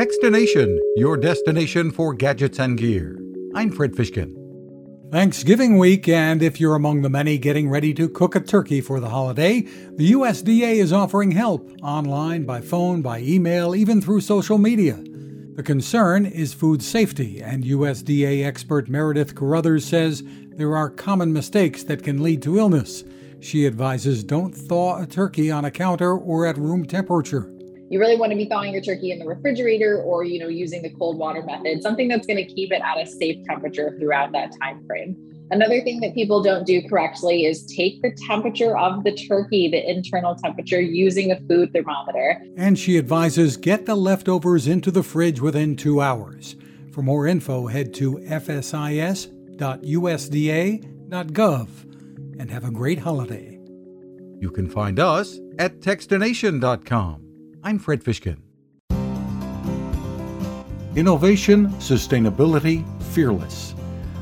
Techstination, your destination for gadgets and gear. I'm Fred Fishkin. Thanksgiving week, and if you're among the many getting ready to cook a turkey for the holiday, the USDA is offering help online, by phone, by email, even through social media. The concern is food safety, and USDA expert Meredith Carothers says there are common mistakes that can lead to illness. She advises don't thaw a turkey on a counter or at room temperature you really want to be thawing your turkey in the refrigerator or you know using the cold water method something that's going to keep it at a safe temperature throughout that time frame another thing that people don't do correctly is take the temperature of the turkey the internal temperature using a food thermometer. And she advises get the leftovers into the fridge within two hours. For more info head to fsis.usda.gov and have a great holiday. You can find us at techstination.com I'm Fred Fishkin. Innovation, sustainability, fearless.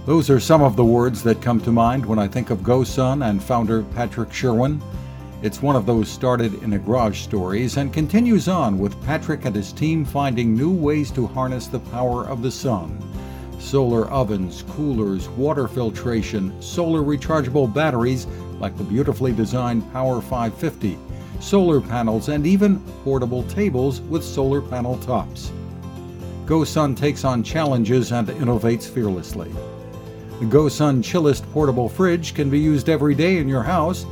Those are some of the words that come to mind when I think of GoSun and founder Patrick Sherwin. It's one of those started in a garage stories and continues on with Patrick and his team finding new ways to harness the power of the sun. Solar ovens, coolers, water filtration, solar rechargeable batteries like the beautifully designed Power 550 solar panels, and even portable tables with solar panel tops. GoSun takes on challenges and innovates fearlessly. The GoSun Chillist portable fridge can be used every day in your house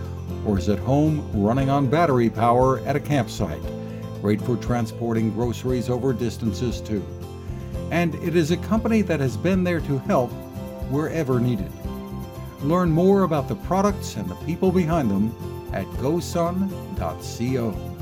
or is at home running on battery power at a campsite. Great for transporting groceries over distances too. And it is a company that has been there to help wherever needed. Learn more about the products and the people behind them at gosun.co.